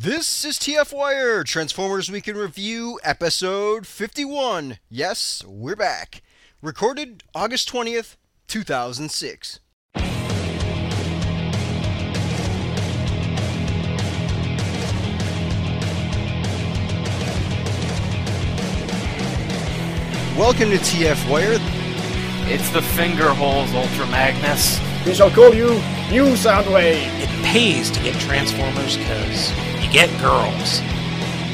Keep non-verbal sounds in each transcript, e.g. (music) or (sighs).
This is TF Wire, Transformers Week in Review, episode 51. Yes, we're back. Recorded August 20th, 2006. Welcome to TF Wire. It's the finger holes, Ultra Magnus. We shall call you New Soundwave. It pays to get Transformers because you get girls.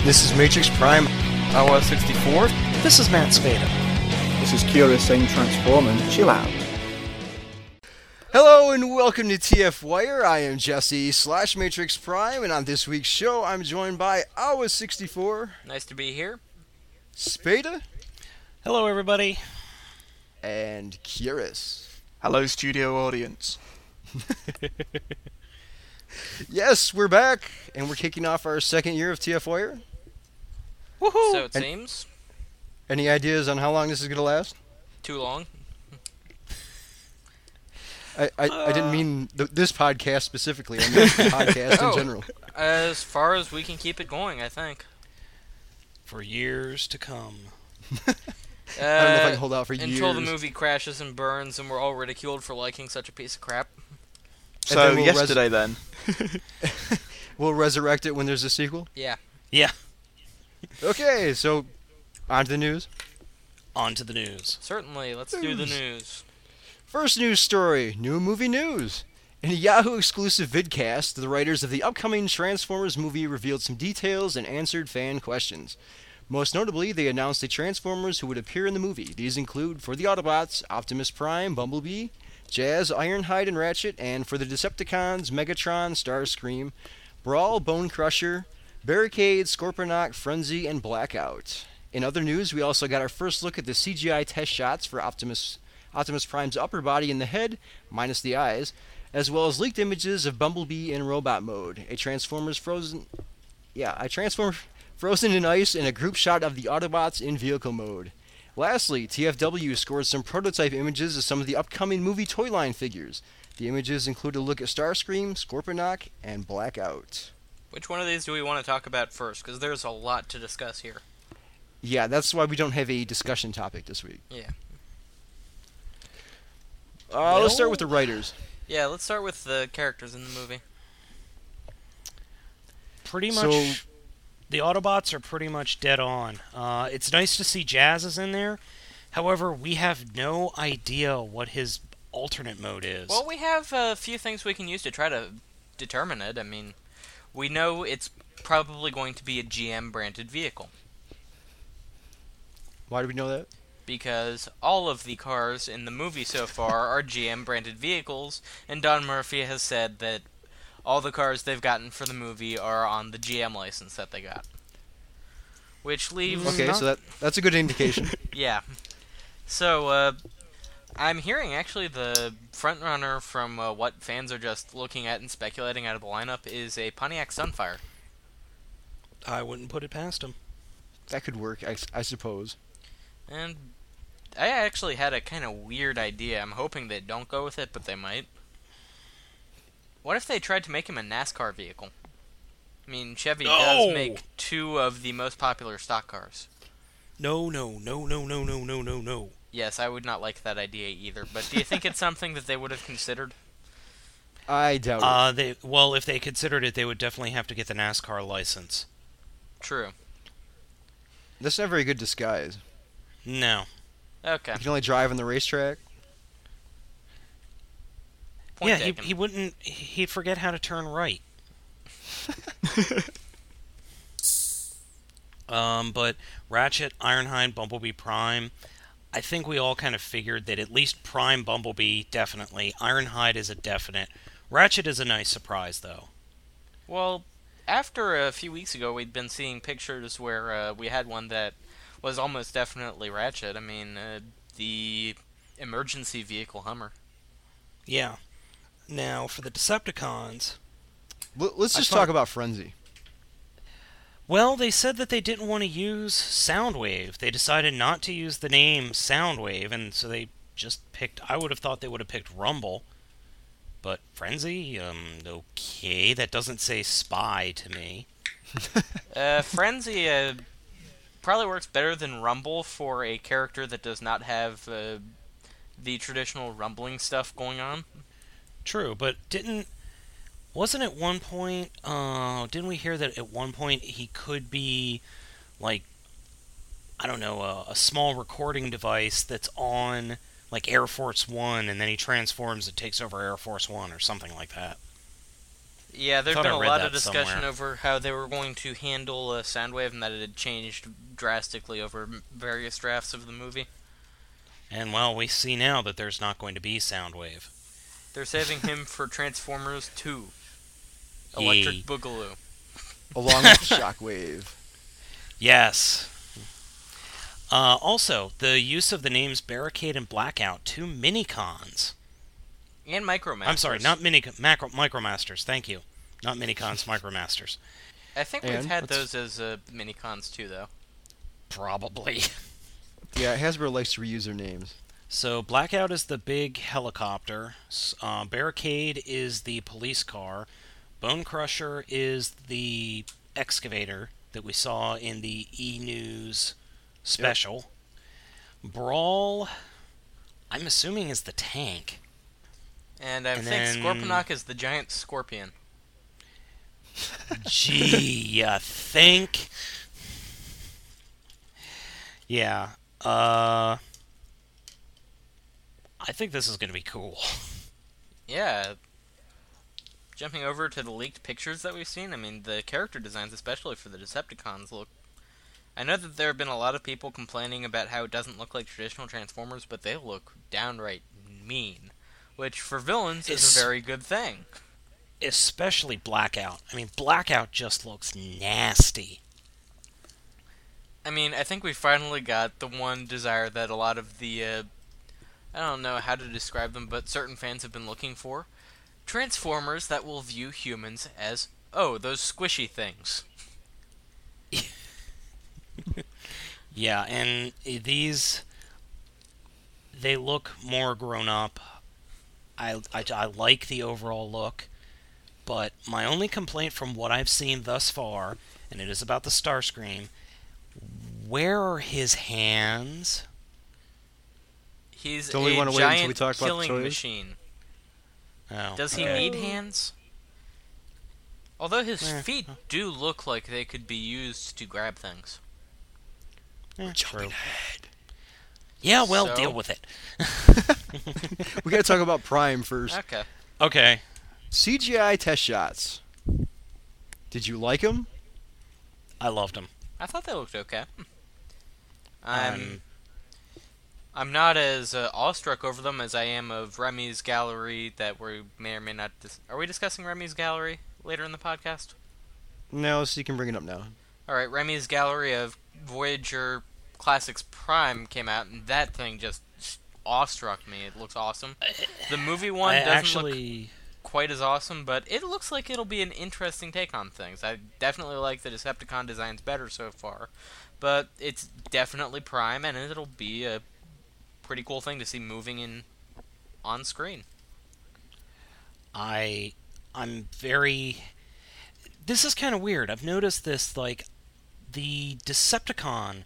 This is Matrix Prime. OS 64. This is Matt Spada. This is Curious saying Transform chill out. Hello and welcome to TF Wire. I am Jesse slash Matrix Prime, and on this week's show, I'm joined by Awa64, Nice to be here. Spada, Hello, everybody. and Curious. Hello, studio audience. (laughs) Yes, we're back, and we're kicking off our second year of TF Wire. Woohoo! So it And- seems Any ideas on how long this is going to last? too long. (laughs) I, I, I didn't uh. mean th- this podcast specifically. I mean the podcast in (laughs) Oh. general. As far as we can keep it going, I think. For years to come. Uh, I don't know if I can hold out for you. until years. the movie crashes and burns, and we're all ridiculed for liking such a piece of crap. (laughs) then So we'll res- yesterday then. (laughs) We'll resurrect it when there's a sequel. Yeah. Yeah. Okay, so on to the news. On to the news. Certainly. Let's do the news. First news story new movie news. In a Yahoo exclusive vidcast, the writers of the upcoming Transformers movie revealed some details and answered fan questions. Most notably, they announced the Transformers who would appear in the movie. These include for the Autobots, Optimus Prime, Bumblebee, Jazz, Ironhide, and Ratchet, and for the Decepticons, Megatron, Starscream, Brawl, Bone Crusher, Barricade, Scorponok, Frenzy, and Blackout. In other news, we also got our first look at the CGI test shots for Optimus Optimus Prime's upper body and the head, minus the eyes, as well as leaked images of Bumblebee in robot mode, a Transformers frozen, yeah, a Transformer frozen in ice, and a group shot of the Autobots in vehicle mode. Lastly, TFW scored some prototype images of some of the upcoming movie toy line figures. The images include a look at Starscream, Scorponok, and Blackout. Which one of these do we want to talk about first? Because there's a lot to discuss here. Yeah, that's why we don't have a discussion topic this week. Yeah. Uh, let's start with the writers. Yeah, let's start with the characters in the movie. Pretty So- much. The Autobots are pretty much dead on. Uh, it's nice to see Jazz is in there. However, we have no idea what his alternate mode is. Well, we have a few things we can use to try to determine it. I mean, we know it's probably going to be a GM branded vehicle. Why do we know that? because all of the cars in the movie so far are GM branded vehicles, and Don Murphy has said that all the cars they've gotten for the movie are on the GM license that they got. Which leaves Okay, so that that's a good indication. (laughs) yeah. So uh, I'm hearing actually the front runner from uh, what fans are just looking at and speculating out of the lineup is a Pontiac Sunfire. I wouldn't put it past him. that could work, I suppose. And I actually had a kind of weird idea. I'm hoping they don't go with it, but they might. What if they tried to make him a NASCAR vehicle? I mean, Chevy No! does make two of the most popular stock cars. No, no, no, no, no, no, no, no, no. Yes, I would not like that idea either, but do you think it's something that they would have considered? I doubt it. Uh, they well, if they considered it, they would definitely have to get the NASCAR license. True. That's not a very good disguise. No. Okay. You can only drive on the racetrack. Point yeah, he, taken. he wouldn't. He'd forget how to turn right. (laughs) um, but Ratchet, Ironhide, Bumblebee, Prime. I think we all kind of figured that at least Prime Bumblebee definitely. Ironhide is a definite. Ratchet is a nice surprise though. Well, after a few weeks ago, we'd been seeing pictures where uh, we had one that was almost definitely Ratchet. I mean, uh, the emergency vehicle Hummer. Yeah. Now for the Decepticons. L- let's just talk about Frenzy. Well, they said that they didn't want to use Soundwave. They decided not to use the name Soundwave, and so they just picked. I would have thought they would have picked Rumble, but Frenzy. Um, okay, that doesn't say Spy to me. (laughs) Uh, Frenzy uh, probably works better than Rumble for a character that does not have uh, the traditional rumbling stuff going on. True, but didn't wasn't at one point? Uh, didn't we hear that at one point he could be like I don't know a, a small recording device that's on like Air Force One, and then he transforms it takes over Air Force One or something like that. Yeah, there's been a lot of discussion somewhere. over how they were going to handle uh, Soundwave and that it had changed drastically over various drafts of the movie. And well, we see now that there's not going to be Soundwave. They're saving him for Transformers 2 Electric Yay. Boogaloo. Along with Shockwave. (laughs) Yes. Uh, also, the use of the names Barricade and Blackout, two minicons. And Micromasters. I'm sorry, not mini macro Micromasters. Thank you, not minicons, (laughs) Micromasters. I think we've And? had Let's- those as uh, minicons too, though. Probably. (laughs) Yeah, Hasbro likes to reuse their names. So Blackout is the big helicopter. Uh, Barricade is the police car. Bone Crusher is the excavator that we saw in the E News special. Brawl, I'm assuming is the tank. And I And think then- Scorponok is the giant scorpion. (laughs) Gee, you think? Yeah. Uh. I think this is going to be cool. Yeah. Jumping over to the leaked pictures that we've seen, I mean, the character designs, especially for the Decepticons, look. I know that there have been a lot of people complaining about how it doesn't look like traditional Transformers, but they look downright mean. Which, for villains, is It's- a very good thing. Especially Blackout. I mean, Blackout just looks nasty. I mean, I think we finally got the one desire that a lot of the, uh, I don't know how to describe them, but certain fans have been looking for. Transformers that will view humans as, oh, those squishy things. (laughs) Yeah, and these. They look more grown up. I, I, I like the overall look. But my only complaint from what I've seen thus far, and it is about the Starscream, where are his hands? He's Don't we a wanna wait until giant we talk about the killing machine. Oh, Does he okay. need hands? Although his Eh. feet do look like they could be used to grab things. Eh, Jumping true. ahead. Yeah, well, So- deal with it. (laughs) We gotta talk about Prime first. Okay. Okay. CGI test shots. Did you like them? I loved him. I thought they looked okay. I'm Um, I'm not as uh, awestruck over them as I am of Remy's gallery that we may or may not. Dis- Are we discussing Remy's gallery later in the podcast? No, so you can bring it up now. All right, Remy's gallery of Voyager Classics Prime came out, and that thing just awestruck me. It looks awesome. The movie one I doesn't look actually. quite as awesome, but it looks like it'll be an interesting take on things. I definitely like the Decepticon designs better so far, but it's definitely Prime, and it'll be a pretty cool thing to see moving in on screen. I I'm very This is kind of weird. I've noticed this like the Decepticon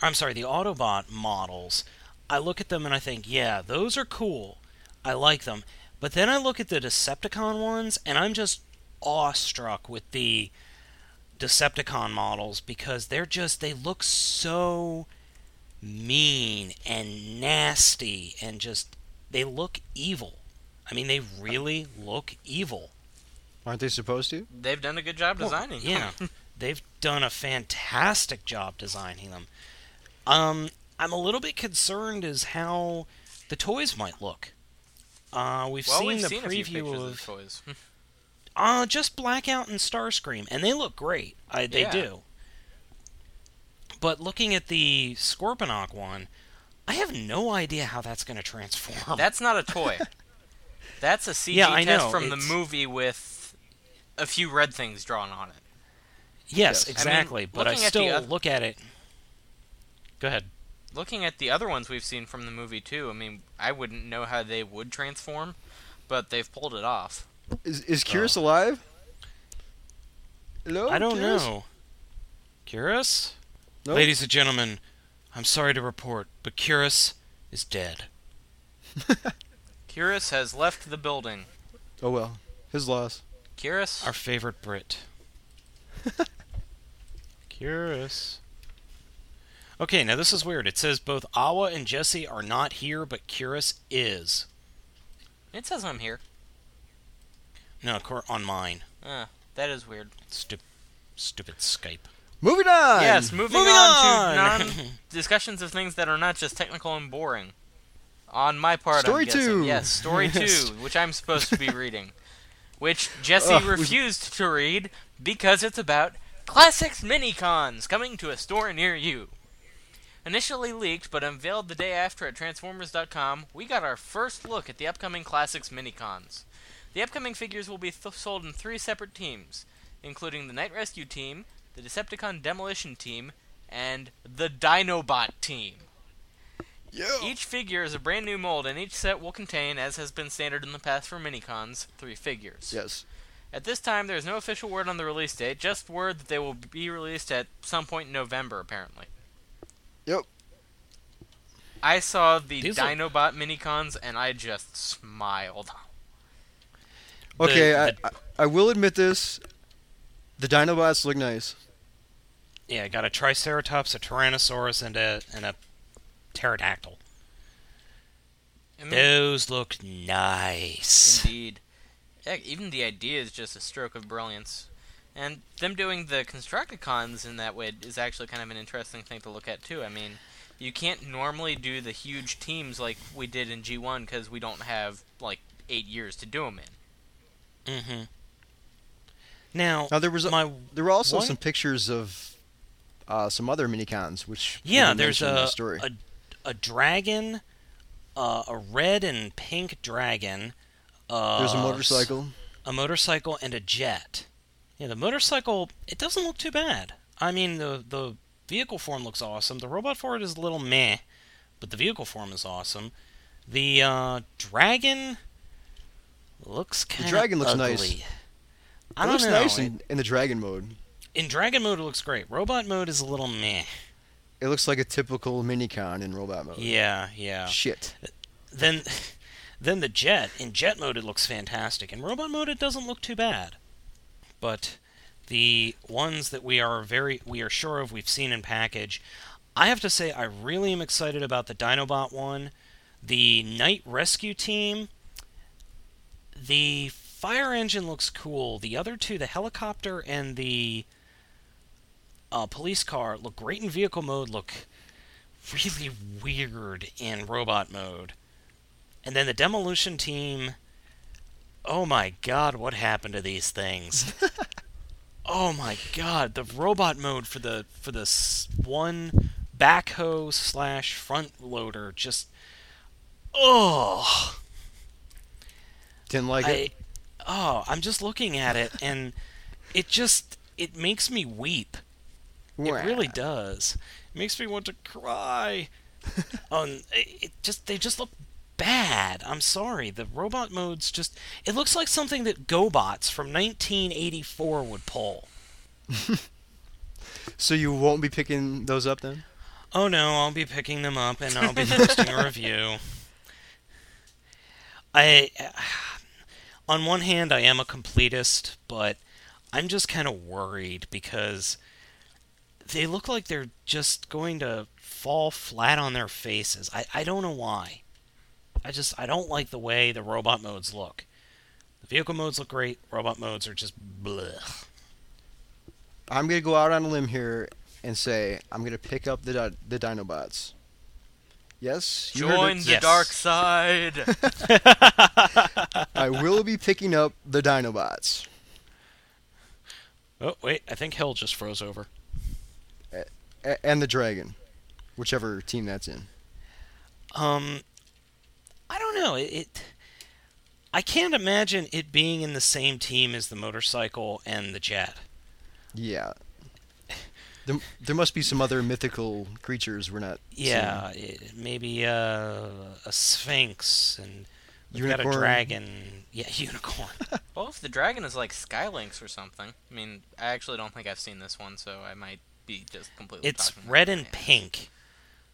I'm sorry, the Autobot models. I look at them and I think, "Yeah, those are cool. I like them." But then I look at the Decepticon ones and I'm just awestruck with the Decepticon models because they're just they look so mean and nasty and just they look evil. I mean, they really look evil. Aren't they supposed to? They've done a good job Well, designing. yeah, (laughs) they've done a fantastic job designing them. Um, I'm a little bit concerned as how the toys might look. Uh, we've well, seen we've the seen a few preview of of toys. (laughs) uh, just Blackout and Starscream, and they look great. I, they Yeah. do. But looking at the Scorponok one, I have no idea how that's going to transform. That's not a toy. (laughs) That's a CG Yeah, test know, from the movie with a few red things drawn on it. yes, Yes. I mean, exactly. but I looking at the still oth- look at it. Go ahead. looking at the other ones we've seen from the movie too, I mean, I wouldn't know how they would transform, but they've pulled it off. Is is Curious alive? Hello, I don't Curious? know. Curious? Nope. Ladies and gentlemen, I'm sorry to report, but Curious is dead. (laughs) Curious has left the building. Oh well, his loss. Curious? Our favorite Brit. (laughs) Curious. Okay, now this is weird. It says both Awa and Jesse are not here, but Curious is. It says I'm here. No, cor- on mine. Uh, that is weird. Stup- stupid Skype. Moving on. yes, moving, moving on, on! to non (laughs) discussions of things that are not just technical and boring. On my part, Story I'm guessing. two. Yes, story (laughs) Yes. two, which I'm supposed to be reading, which Jesse Ugh, we- refused to read because it's about classics mini-cons coming to a store near you. Initially leaked but unveiled the day after at Transformers.com, we got our first look at the upcoming Classics Minicons. The upcoming figures will be th- sold in three separate teams, including the Night Rescue Team, the Decepticon Demolition Team, and the Dinobot Team. Yeah. Each figure is a brand new mold, and each set will contain, as has been standard in the past for Minicons, three figures. Yes. At this time, there is no official word on the release date, just word that they will be released at some point in November, apparently. Yep. I saw the These are- Dinobot minicons and I just smiled. The- Okay, the- I, I I will admit this. The Dinobots look nice. Yeah, got a Triceratops, a Tyrannosaurus, and a and a pterodactyl. I mean, Those look nice. Indeed. Heck, even the idea is just a stroke of brilliance. And them doing the Constructicons in that way is actually kind of an interesting thing to look at, too. I mean, you can't normally do the huge teams like we did in G1 because we don't have, like, eight years to do them in. Mm-hmm. Now, Now there was my there were also one- some pictures of uh, some other minicons, which yeah, there's the a, story. a a dragon, uh, a red and pink dragon. Uh, there's a motorcycle. a motorcycle, and a jet. Yeah, the motorcycle it doesn't look too bad. I mean, the the vehicle form looks awesome. The robot for it is a little meh, but the vehicle form is awesome. The uh, dragon looks kind of dragon looks ugly. nice. I don't looks know. nice It- in, in the dragon mode. in dragon mode, it looks great. Robot mode is a little meh. It looks like a typical minicon in robot mode. Yeah, yeah. Shit. Then, then the jet in jet mode it looks fantastic. In robot mode it doesn't look too bad. But the ones that we are very we are sure of we've seen in package, I have to say I really am excited about the Dinobot one, the Night Rescue Team. The fire engine looks cool. The other two, the helicopter and the uh, police car, look great in vehicle mode. Look really weird in robot mode. And then the demolition team. Oh my god, what happened to these things? (laughs) oh my god, the robot mode for the for the one backhoe slash front loader just. Oh, Didn't like I, it. Oh, I'm just looking at it and it just it makes me weep. It really does. It makes me want to cry. (laughs) um, it, it just they just look bad. I'm sorry. The robot modes just it looks like something that GoBots from 1984 would pull. (laughs) So you won't be picking those up then? Oh no, I'll be picking them up and I'll be posting a review. (laughs) I on one hand I am a completist, but I'm just kind of worried because they look like they're just going to fall flat on their faces. I, I don't know why. I just I don't like the way the robot modes look. The vehicle modes look great. Robot modes are just bleh. I'm gonna go out on a limb here and say I'm gonna pick up the the Dinobots. Yes, you heard Join it. the Yes. dark side. (laughs) (laughs) I will be picking up the Dinobots. Oh wait, I think Hill just froze over. A- and the Dragon, whichever team that's in. Um, I don't know. It, it, I can't imagine it being in the same team as the motorcycle and the jet. Yeah. There, there must be some other mythical creatures we're not. Yeah, it, maybe uh, a sphinx and We've got a dragon. Yeah, (laughs) unicorn. (laughs) Well, if the dragon is like Skylynx or something, I mean, I actually don't think I've seen this one, so I might be just completely. it's talking red out and of pink.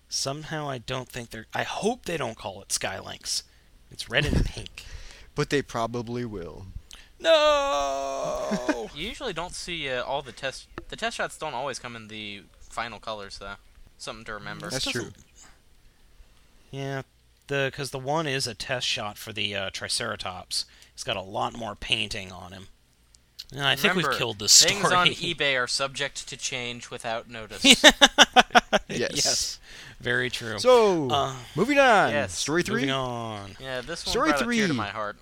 Somehow I don't think they're. I hope they don't call it Skylynx. It's red and (laughs) pink. But they probably will. No. (laughs) You usually don't see uh, all the test. The test shots don't always come in the final colors, though. Something to remember. That's true. yeah, the because the one is a test shot for the uh, Triceratops. It's got a lot more painting on him. And I think we've killed this story. Things on (laughs) eBay are subject to change without notice. (laughs) Yes. yes, very true. So, Uh, moving on. yes, Story three. moving on. yeah, this one Story brought a tear to my heart.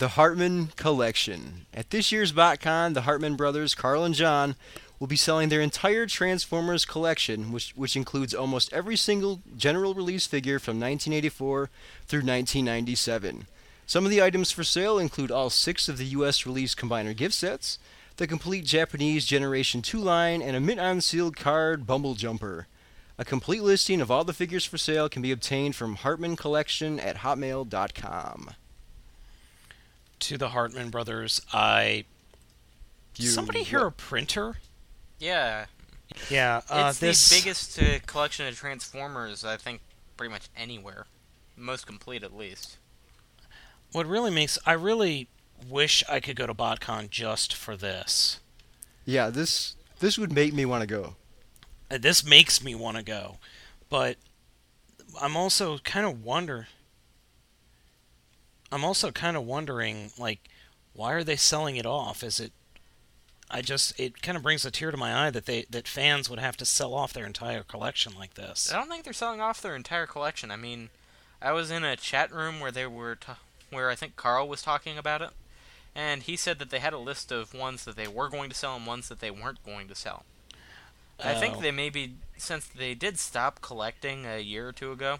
The Hartman Collection. At this year's BotCon, the Hartman brothers, Carl and John, will be selling their entire Transformers collection, which, which includes almost every single general release figure from 1984 through 1997. Some of the items for sale include all six of the US release combiner gift sets, the complete Japanese Generation 2 line, and a mint on sealed card Bumble Jumper. A complete listing of all the figures for sale can be obtained from Hartman Collection at hotmail.com. To the Hartman brothers, I. You- somebody hear a printer? Yeah, Yeah, uh, it's this the biggest uh, collection of Transformers I think pretty much anywhere. Most complete, at least. what really makes I really wish I could go to BotCon just for this. Yeah, this this would make me want to go. Uh, This makes me want to go, but I'm also kind of wonder. I'm also kind of wondering, like, why are they selling it off? Is it? I just it kind of brings a tear to my eye that they that fans would have to sell off their entire collection like this. I don't think they're selling off their entire collection. I mean, I was in a chat room where they were t- where I think Carl was talking about it, and he said that they had a list of ones that they were going to sell and ones that they weren't going to sell. I think Oh. they maybe since they did stop collecting a year or two ago.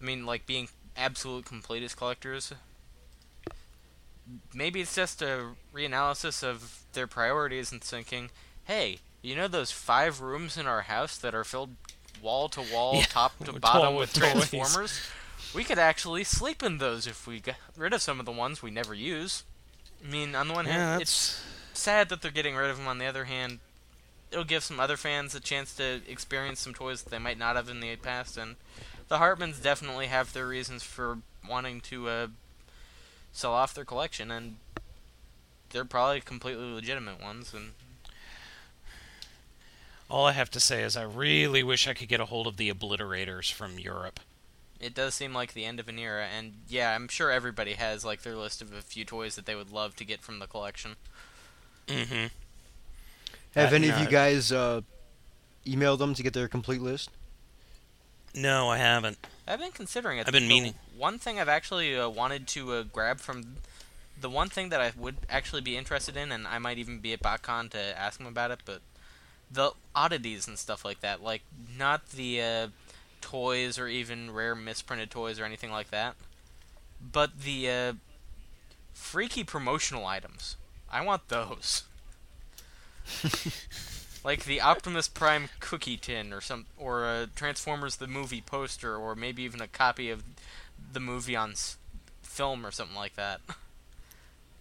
I mean, like being absolute completist collectors. Maybe it's just a reanalysis of their priorities and thinking, hey, you know those five rooms in our house that are filled wall to wall, top to (laughs) bottom with with. Transformers? We could actually sleep in those if we got rid of some of the ones we never use. I mean, on the one Yeah, hand, that's it's sad that they're getting rid of them. On the other hand, it'll give some other fans a chance to experience some toys that they might not have in the past. And the Hartmans definitely have their reasons for wanting to uh, sell off their collection, and they're probably completely legitimate ones. And all I have to say is I really wish I could get a hold of the obliterators from Europe. it does seem like the end of an era. And yeah, I'm sure everybody has like their list of a few toys that they would love to get from the collection. Mm-hmm. Have Uh, any of you guys uh, emailed them to get their complete list? No, I haven't. I've been considering it. I've been meaning. One thing I've actually uh, wanted to uh, grab from the one thing that I would actually be interested in, and I might even be at BotCon to ask them about it, but the oddities and stuff like that, like not the uh, toys or even rare misprinted toys or anything like that, but the uh, freaky promotional items. I want those. (laughs) (laughs) like the Optimus Prime cookie tin or some or uh, Transformers the movie poster or maybe even a copy of the movie on s- film or something like that.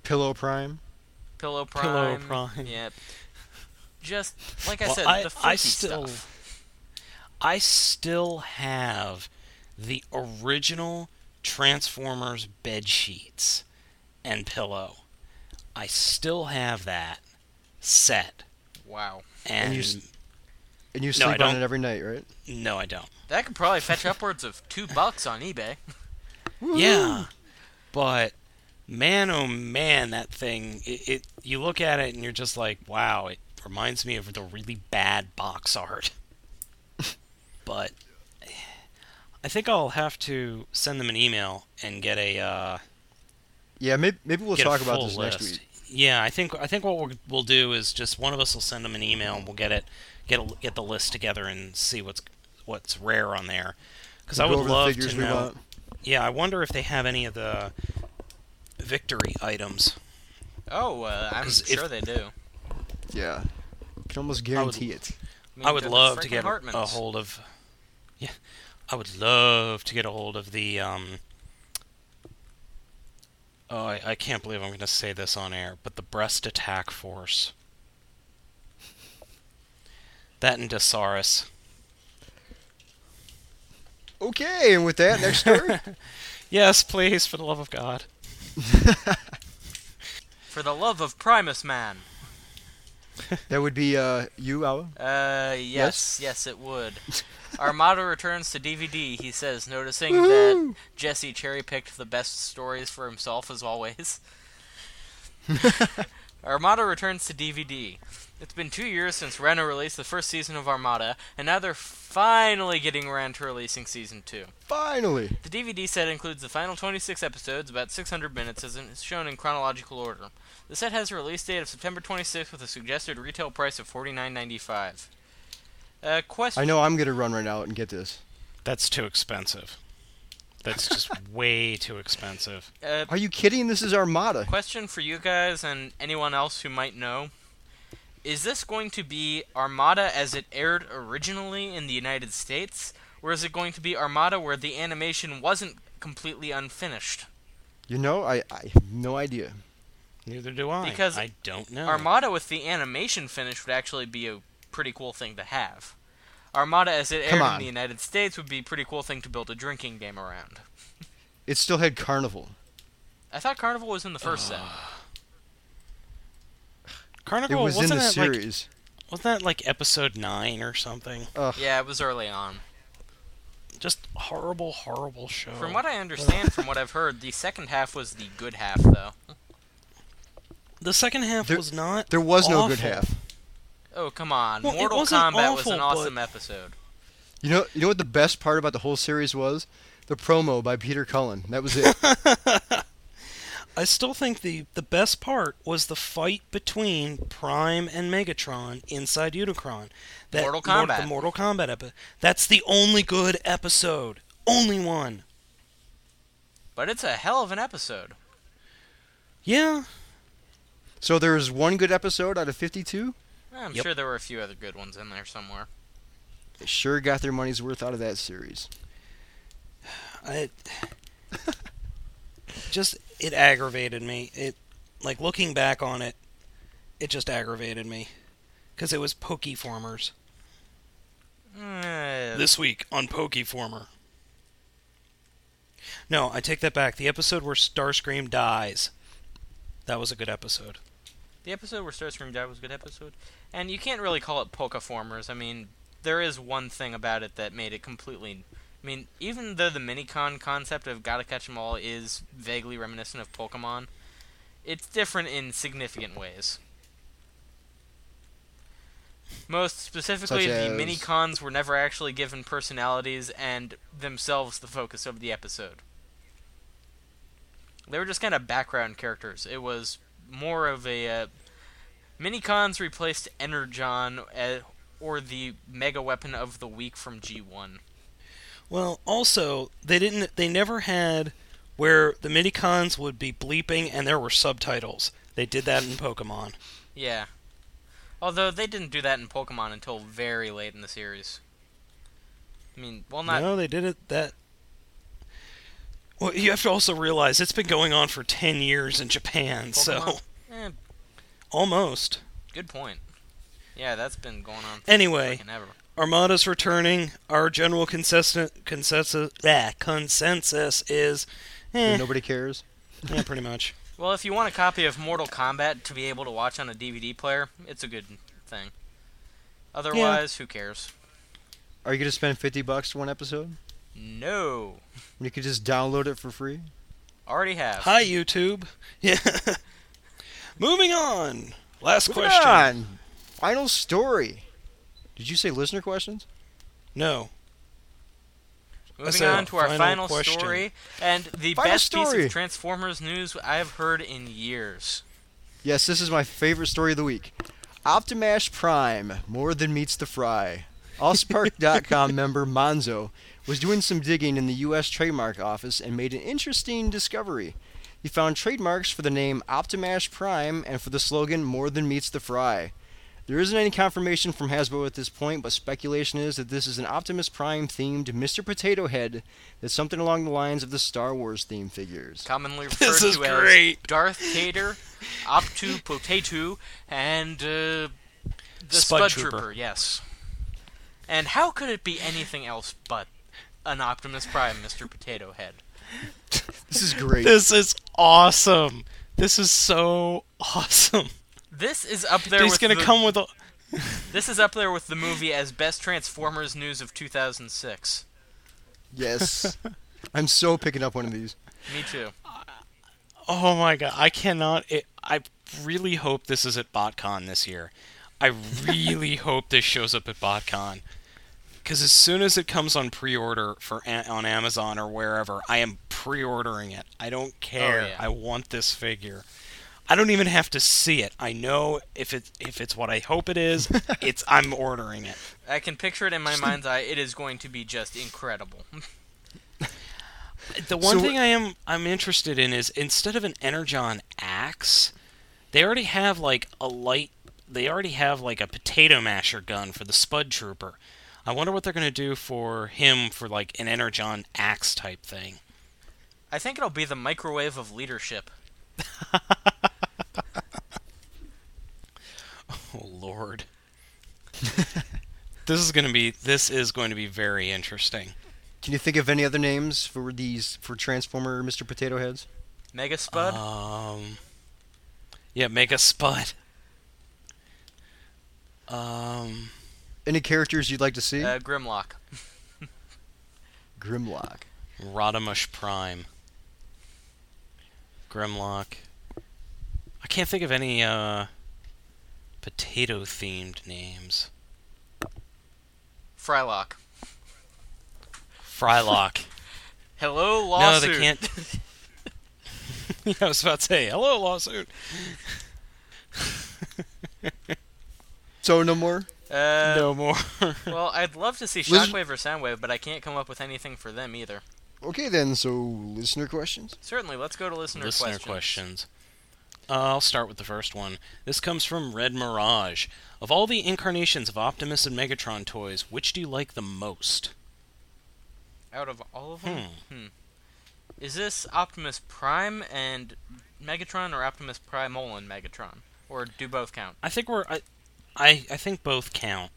Pillow Prime. Pillow Prime. Pillow Prime. Yeah. Just like I Well, said, I- the I still- stuff. I still have the original Transformers bed sheets and pillow. I still have that set. Wow. And, And you And you No, sleep I on don't. it every night, right? no, I don't. That could probably fetch upwards of two bucks on eBay. (laughs) Yeah, but man, oh man, that thing! It, it you look at it and you're just like, wow, it reminds me of the really bad box art. (laughs) but I think I'll have to send them an email and get a uh, Yeah, maybe, maybe we'll talk about this list. next week. Yeah, I think I think what we'll, we'll do is just one of us will send them an email and we'll get it get a, get the list together and see what's what's rare on there. Because I We'll go would love to know. want. Yeah, I wonder if they have any of the victory items. Oh, uh, I'm 'Cause if- sure they do. Yeah, I can almost guarantee it. I would they're the love to get a, a hold of. Yeah, I would love to get a hold of the um, Oh, I, I can't believe I'm going to say this on air, but the Breast Attack Force. That and Deszaras. Okay, and with that, next story. (laughs) Yes, please, for the love of God. (laughs) For the love of Primus Man. (laughs) that would be uh, you, Awa. Uh, yes, yes, it would. (laughs) Armada returns to DVD. He says, noticing Woo! that Jesse cherry picked the best stories for himself as always. (laughs) Armada returns to DVD. It's been two years since Rhino released the first season of Armada, and now they're finally getting around to releasing season two. Finally. The DVD set includes the final 26 episodes, about 600 minutes, as is shown in chronological order. The set has a release date of September 26th with a suggested retail price of $49.95. Uh, question. I know I'm gonna run right out and get this. That's too expensive. That's just (laughs) way too expensive. Uh, Are you kidding? This is Armada. question for you guys and anyone else who might know. Is this going to be Armada as it aired originally in the United States? Or is it going to be Armada where the animation wasn't completely unfinished? You know, I, I have no idea. Neither do I. Because I don't know. Armada with the animation finish would actually be a pretty cool thing to have. Armada as it aired in the United States would be a pretty cool thing to build a drinking game around. (laughs) It still had Carnival. I thought Carnival was in the first set. (sighs) It Carnival was wasn't the that like wasn't that like episode nine or something? Ugh. Yeah, it was early on. Just horrible, horrible show. From what I understand, from what I've heard, the second half was the good half, though. (laughs) the second half There- was not. There was no good half. Oh, come on. Well, Mortal wasn't Kombat was an awful, awesome episode. You know, you know what the best part about the whole series was? The promo by Peter Cullen. That was it. (laughs) I still think the the best part was the fight between Prime and Megatron inside Unicron. That Mortal Mor- Kombat. the Mortal Kombat episode. That's the only good episode. Only one. But it's a hell of an episode. Yeah. So there was one good episode out of 52. I'm Yep. sure there were a few other good ones in there somewhere. They sure got their money's worth out of that series. (sighs) I (sighs) just it aggravated me. It like looking back on it, it just aggravated me because it was Pokeformers. Eh, This week on Pokeformer. No, I take that back. The episode where Starscream dies. That was a good episode. The episode where Starscream died was a good episode. And you can't really call it Pokeformers. I mean, there is one thing about it that made it completely. I mean, even though the Minicon concept of Gotta Catch 'em All is vaguely reminiscent of Pokemon, it's different in significant ways. Most specifically, the as- Minicons were never actually given personalities and themselves the focus of the episode. They were just kind of background characters. It was more of a uh, Minicons replaced Energon uh, or the mega weapon of the week from G1. Well, also they didn't. They never had where the Minicons would be bleeping and there were subtitles. They did that in Pokemon. Yeah. Although they didn't do that in Pokemon until very late in the series. I mean, well, not no, they did it that. Well, you have to also realize it's been going on for ten years in Japan, so Eh, almost. good point. Yeah, that's been going on. For Anyway, freaking ever. Armada's returning. Our general consensus consensus ah, consensus is, eh, Nobody cares. (laughs) yeah, pretty much. Well, if you want a copy of Mortal Kombat to be able to watch on a DVD player, it's a good thing. Otherwise, who cares? Are you gonna spend 50 bucks for one episode? No. You could just download it for free? Already have. Hi, YouTube. (laughs) Yeah. Moving on. Last Moving question. on. Final story. Did you say listener questions? No. Moving on to our final final question. story, and the Final best piece of Transformers news I've heard in years. Yes, this is my favorite story of the week. Optimash Prime, more than meets the fry. (laughs) Allspark.com member Monzo was doing some digging in the U.S. Trademark Office and made an interesting discovery. He found trademarks for the name Optimash Prime and for the slogan More Than Meets the Fry. There isn't any confirmation from Hasbro at this point, but speculation is that this is an Optimus Prime themed Mr. Potato Head that's something along the lines of the Star Wars theme figures. Commonly referred This is to as. Darth Tater, Artoo Potato, and uh, the Spud Spud, Trooper. Trooper. Yes. And how could it be anything else but an Optimus Prime, Mr. Potato Head? This is great. This is awesome. This is so awesome. This is up there. He's gonna the, come with a. This is up there with the movie as best Transformers news of 2006. yes. (laughs) I'm so picking up one of these. Me too. Oh my god! I cannot. It, I really hope this is at BotCon this year. I really (laughs) hope this shows up at BotCon. Because as soon as it comes on pre-order for on Amazon or wherever, I am pre-ordering it. I don't care. yeah. I want this figure. I don't even have to see it. I know if it if it's what I hope it is. (laughs) it's I'm ordering it. I can picture it in my mind's eye. It is going to be just incredible. The one So- thing I am I'm interested in is instead of an Energon axe, they already have like a light. They already have like a potato masher gun for the Spud Trooper. I wonder what they're gonna do for him for like an Energon axe type thing. I think it'll be the microwave of leadership. (laughs) Oh Lord, this is gonna be this is going to be very interesting. Can you think of any other names for these for Transformer Mr. Potato Heads? Mega Spud. Um, yeah, Mega Spud. Um, Any characters you'd like to see? uh, Grimlock. Grimlock. Rodimush Prime. Grimlock. I can't think of any uh potato themed names. Frylock. Frylock. (laughs) Hello, lawsuit. no, they can't. (laughs) (laughs) yeah, I was about to say hello lawsuit. So no more. Uh, no more. (laughs) Well, I'd love to see Shockwave or Soundwave, but I can't come up with anything for them either. Okay then. So listener questions. Certainly, let's go to listener, questions. Listener questions. questions. Uh, I'll start with the first one. This comes from Red Mirage. Of all the incarnations of Optimus and Megatron toys, which do you like the most? Out of all of them, hmm. is this Optimus Prime and Megatron, or Optimus Primal and Megatron, or do both count? I think we're. I, I, I think both count.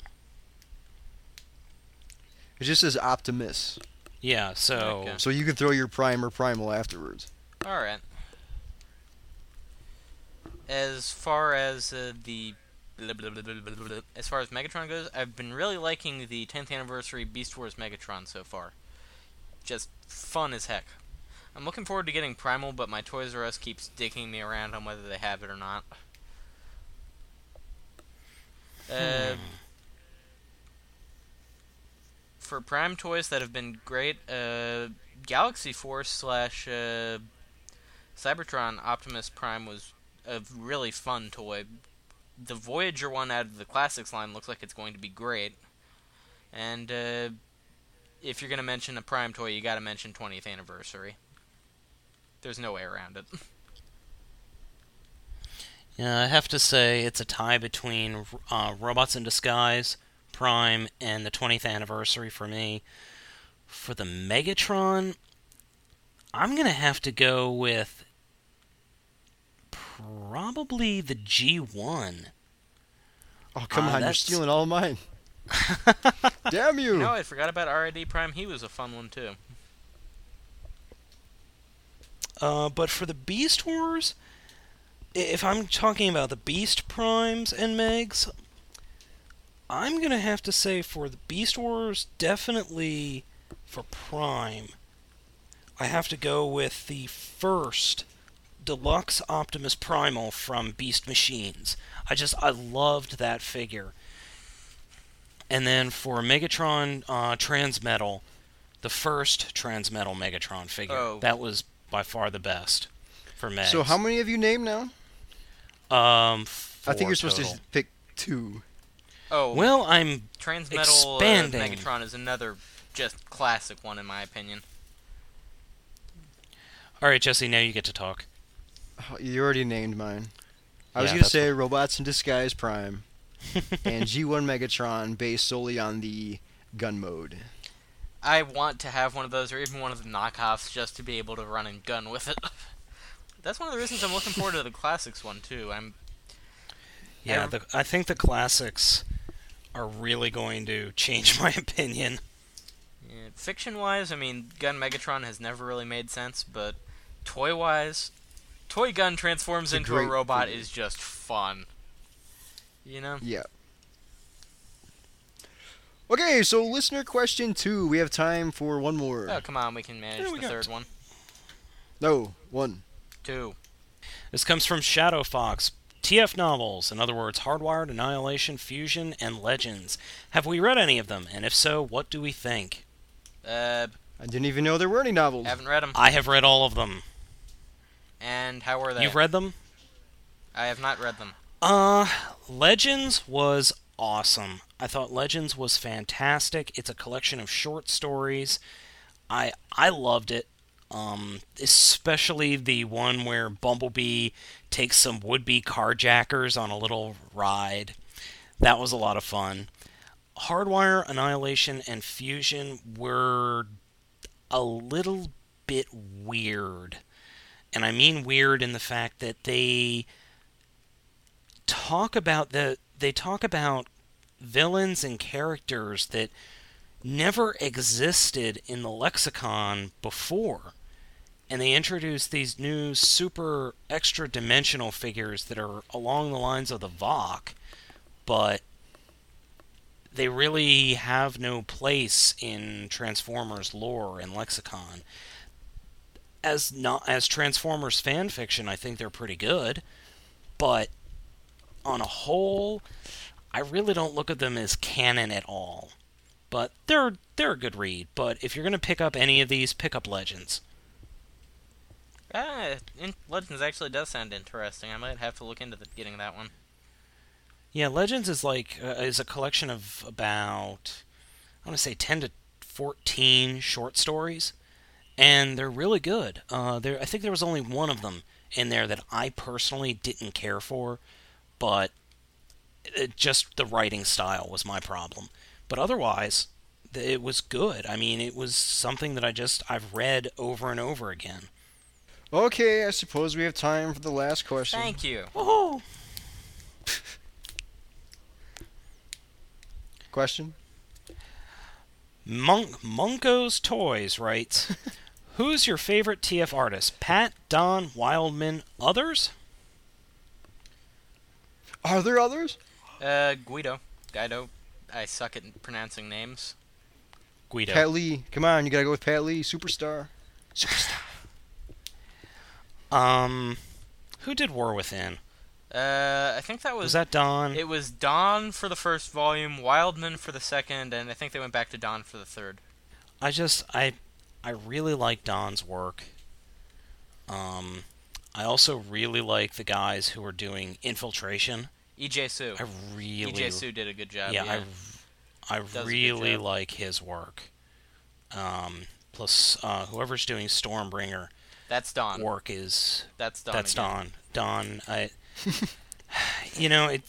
It just says Optimus, Yeah. So. Okay. so you can throw your Prime or Primal afterwards. All right. As far as uh, the blah, blah, blah, blah, blah, blah, blah, as far as Megatron goes, I've been really liking the 10th anniversary Beast Wars Megatron so far. Just fun as heck. I'm looking forward to getting Primal, but my Toys R Us keeps dicking me around on whether they have it or not. Uh, Hmm. for Prime toys that have been great, uh, Galaxy Force slash uh, Cybertron Optimus Prime was a really fun toy. The Voyager one out of the Classics line looks like it's going to be great. And uh, if you're going to mention a Prime toy, you got to mention 20th anniversary. There's no way around it. (laughs) Yeah, I have to say it's a tie between uh, Robots in Disguise, Prime, and the 20th anniversary for me. For the Megatron, I'm gonna have to go with probably the G1. Oh come Uh, on, you're stealing all of mine. (laughs) Damn you! No, I forgot about RID Prime. He was a fun one too. Uh, but for the Beast Wars, i- if I'm talking about the Beast Primes and Megs, I'm gonna have to say for the Beast Wars, definitely for Prime, I have to go with the first Deluxe Optimus Primal from Beast Machines. I just I loved that figure. And then for Megatron uh, Transmetal, the first Transmetal Megatron figure. Oh. That was by far the best for Megs. So how many have you named now? Um, I think you're supposed total. to pick two. Oh, Well, I'm Transmetal uh. Megatron is another just classic one in my opinion. all right, Jesse. Now you get to talk. Oh, you already named mine. I was gonna that's say Robots in Disguise Prime. (laughs) and G1 Megatron based solely on the gun mode. I want to have one of those, or even one of the knockoffs, just to be able to run and gun with it. (laughs) That's one of the reasons I'm looking forward to the classics one too. I'm Yeah, Yeah. the, I think the classics are really going to change (laughs) my opinion. yeah, fiction-wise, I mean, Gun Megatron has never really made sense, but toy-wise, Toy Gun transforms into a robot figure. is just fun. You know? Yeah. Okay, so listener question two. We have time for one more. Oh, come on, we can manage Yeah, we the got third t- one. No, one. Two. This comes from Shadow Fox. TF novels, in other words, Hardwired, Annihilation, Fusion, and Legends. Have we read any of them? And if so, what do we think? Uh, I didn't even know there were any novels. haven't read them. I have read all of them. And how were they? You've read them? I have not read them. Uh, Legends was awesome. I thought Legends was fantastic. It's a collection of short stories. I I loved it. Um, especially the one where Bumblebee takes some would-be carjackers on a little ride. That was a lot of fun. Hardwire, Annihilation, and Fusion were a little bit weird. And I mean weird in the fact that they talk about the they talk about villains and characters that never existed in the lexicon before and they introduce these new super extra dimensional figures that are along the lines of the Vok but they really have no place in Transformers lore and lexicon as not as Transformers fan fiction I think they're pretty good but on a whole, I really don't look at them as canon at all. But they're they're a good read. But if you're gonna pick up any of these, pick up Legends. Ah, Legends actually does sound interesting. I might have to look into the, getting that one. Yeah, Legends is like uh, is a collection of about I want to say ten to fourteen short stories, and they're really good. Uh, there, I think there was only one of them in there that I personally didn't care for, but it, just the writing style was my problem. But otherwise, it was good. I mean, it was something that I just I've read over and over again. Okay, I suppose we have time for the last question. Thank you. Oh, Question? Monk Munko's Toys writes, (laughs) "Who's your favorite TF artist? Pat, Don, Wildman, others?" Are there others? Uh, Guido. Guido. I suck at pronouncing names. Guido. Pat Lee. Come on, you gotta go with Pat Lee, superstar. Superstar. (laughs) Um, who did War Within? Uh, I think that was, Was that Don? It was Don for the first volume, Wildman for the second, and I think they went back to Don for the third. I just I I really like Don's work. Um, I also really like the guys who are doing Infiltration. EJ Su. I really EJ Su did a good job. yeah, Yeah, I I good really like his work. Um, plus uh, whoever's doing Stormbringer that's Don. work is That's Don. that's again. Don. Don, I, (laughs) you know, it.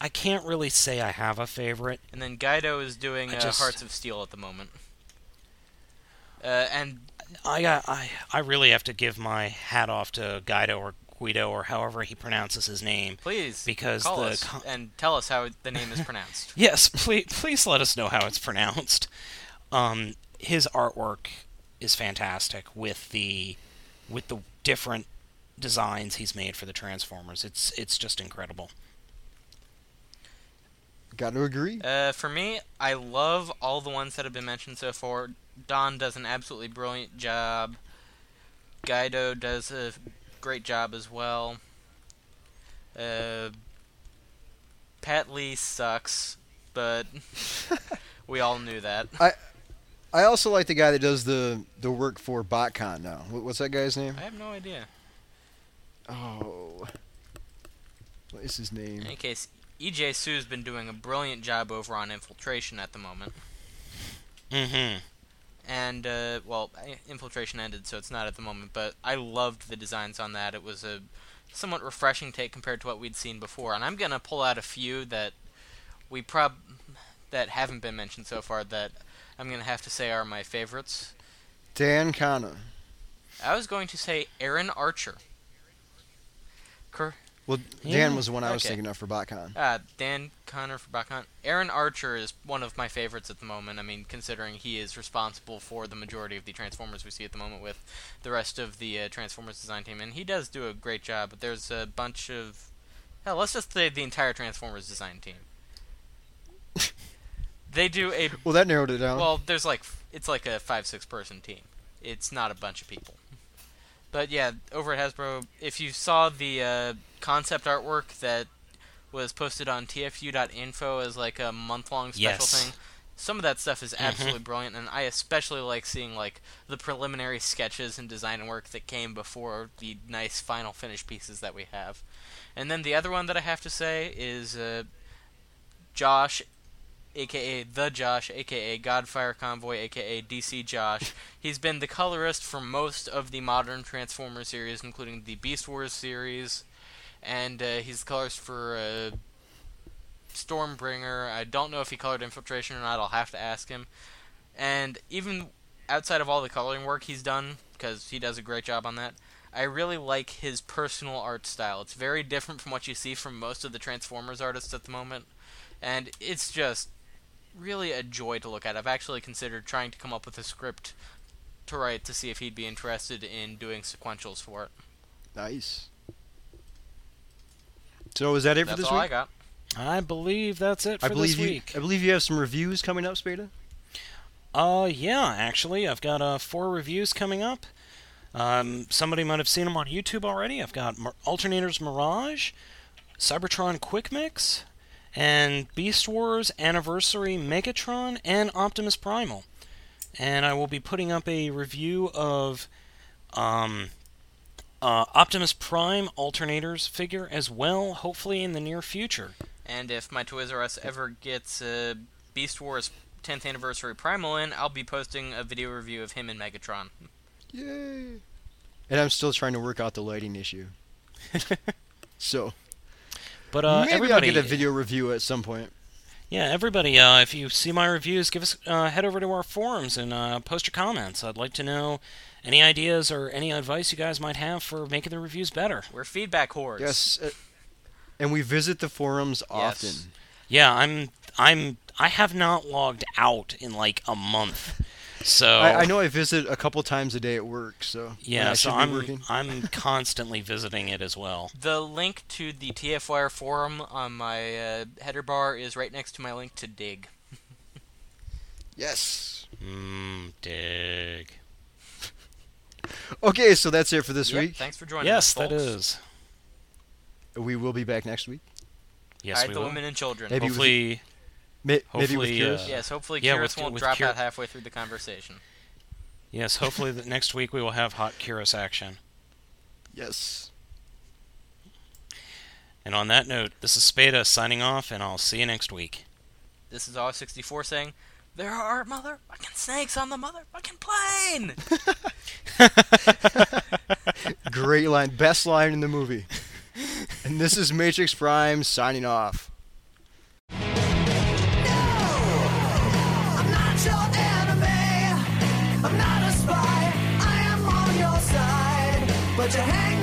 I can't really say I have a favorite. And then Guido is doing uh, just- Hearts of Steel at the moment. Uh, and I got, I, I really have to give my hat off to Guido or Guido or however he pronounces his name. please Because call the us and tell us how the name is pronounced. (laughs) Yes, please, please let us know how it's pronounced. Um, his artwork is fantastic with the, with the different designs he's made for the Transformers. It's, it's just incredible. Got to agree. Uh, for me, I love all the ones that have been mentioned so far. Don does an absolutely brilliant job. Guido does a great job as well. Uh, Pat Lee sucks, but (laughs) we all knew that. I also like the guy that does the the work for BotCon now. What's that guy's name? I have no idea. Oh, what is his name? In any case, EJ Su's been doing a brilliant job over on Infiltration at the moment. Mm-hmm. and uh, well, infiltration ended, so it's not at the moment. But I loved the designs on that. It was a somewhat refreshing take compared to what we'd seen before. And I'm gonna pull out a few that we prob that haven't been mentioned so far that I'm gonna have to say are my favorites. Dan Khanna. I was going to say Aaron Archer. Cur- Well, Yeah. Dan was the one I was Okay. thinking of for BotCon. Uh, Dan Khanna for BotCon. Aaron Archer is one of my favorites at the moment. I mean, considering he is responsible for the majority of the Transformers we see at the moment with the rest of the uh, Transformers design team, and he does do a great job. But there's a bunch of, hell, let's just say the entire Transformers design team. (laughs) they do a Well, that narrowed it down. well. There's like it's like a five six person team. It's not a bunch of people. But yeah, over at Hasbro, if you saw the uh, concept artwork that was posted on tfu.info as like a month long special Yes. thing, some of that stuff is absolutely brilliant, and I especially like seeing like the preliminary sketches and design work that came before the nice final finished pieces that we have. And then the other one that I have to say is uh, Josh, aka the Josh, aka Godfire Convoy, aka DC Josh. He's been the colorist for most of the modern Transformers series, including the Beast Wars series, and uh, he's the colorist for uh, Stormbringer. I don't know if he colored Infiltration or not. I'll have to ask him. And even outside of all the coloring work he's done, because he does a great job on that, I really like his personal art style. It's very different from what you see from most of the Transformers artists at the moment, and it's just really a joy to look at. I've actually considered trying to come up with a script to write to see if he'd be interested in doing sequentials for it. nice. So is that it for That's this all I got. I believe that's it for I believe this you. week. I believe you have some reviews coming up, Spada. Uh, yeah, actually, I've got uh, four reviews coming up. Um, somebody might have seen them on YouTube already. I've got Mir- Alternators Mirage, Cybertron Quick Mix, and Beast Wars Anniversary Megatron, and Optimus Primal. And I will be putting up a review of um, uh, Optimus Prime Alternators figure as well, hopefully in the near future. And if my Toys R Us ever gets uh, Beast Wars 10th Anniversary Primal in, I'll be posting a video review of him and Megatron. Yay! And I'm still trying to work out the lighting issue. (laughs) so But uh, maybe I'll everybody, get a video review at some point. Yeah, everybody, uh, if you see my reviews, give us uh, head over to our forums and uh, post your comments. I'd like to know any ideas or any advice you guys might have for making the reviews better. We're feedback hordes. Yes. uh, and we visit the forums Yes. often. Yeah, I'm I'm I have not logged out in like a month. So I, I know I visit a couple times a day at work, so Yeah, I so I'm working. I'm constantly visiting it as well. The link to the TFWire forum on my uh, header bar is right next to my link to Digg. (laughs) Yes. Mmm, dig. Okay, so that's it for this Yep, week. Thanks for joining Yes, us, that folks. is. We will be back next week. Yes, All right, we the will. women and children. Maybe with- Hopefully, May, maybe with Hopefully, Curious. uh, yes, hopefully yeah, Curious with- won't with drop Cur- out halfway through the conversation. yes, hopefully that next week we will have hot Curious action. Yes. And on that note, this is Spada signing off, and I'll see you next week. This is R64 saying, There are motherfucking snakes on the motherfucking plane! (laughs) Great line. Best line in the movie. and this is Matrix Prime signing off. But your hands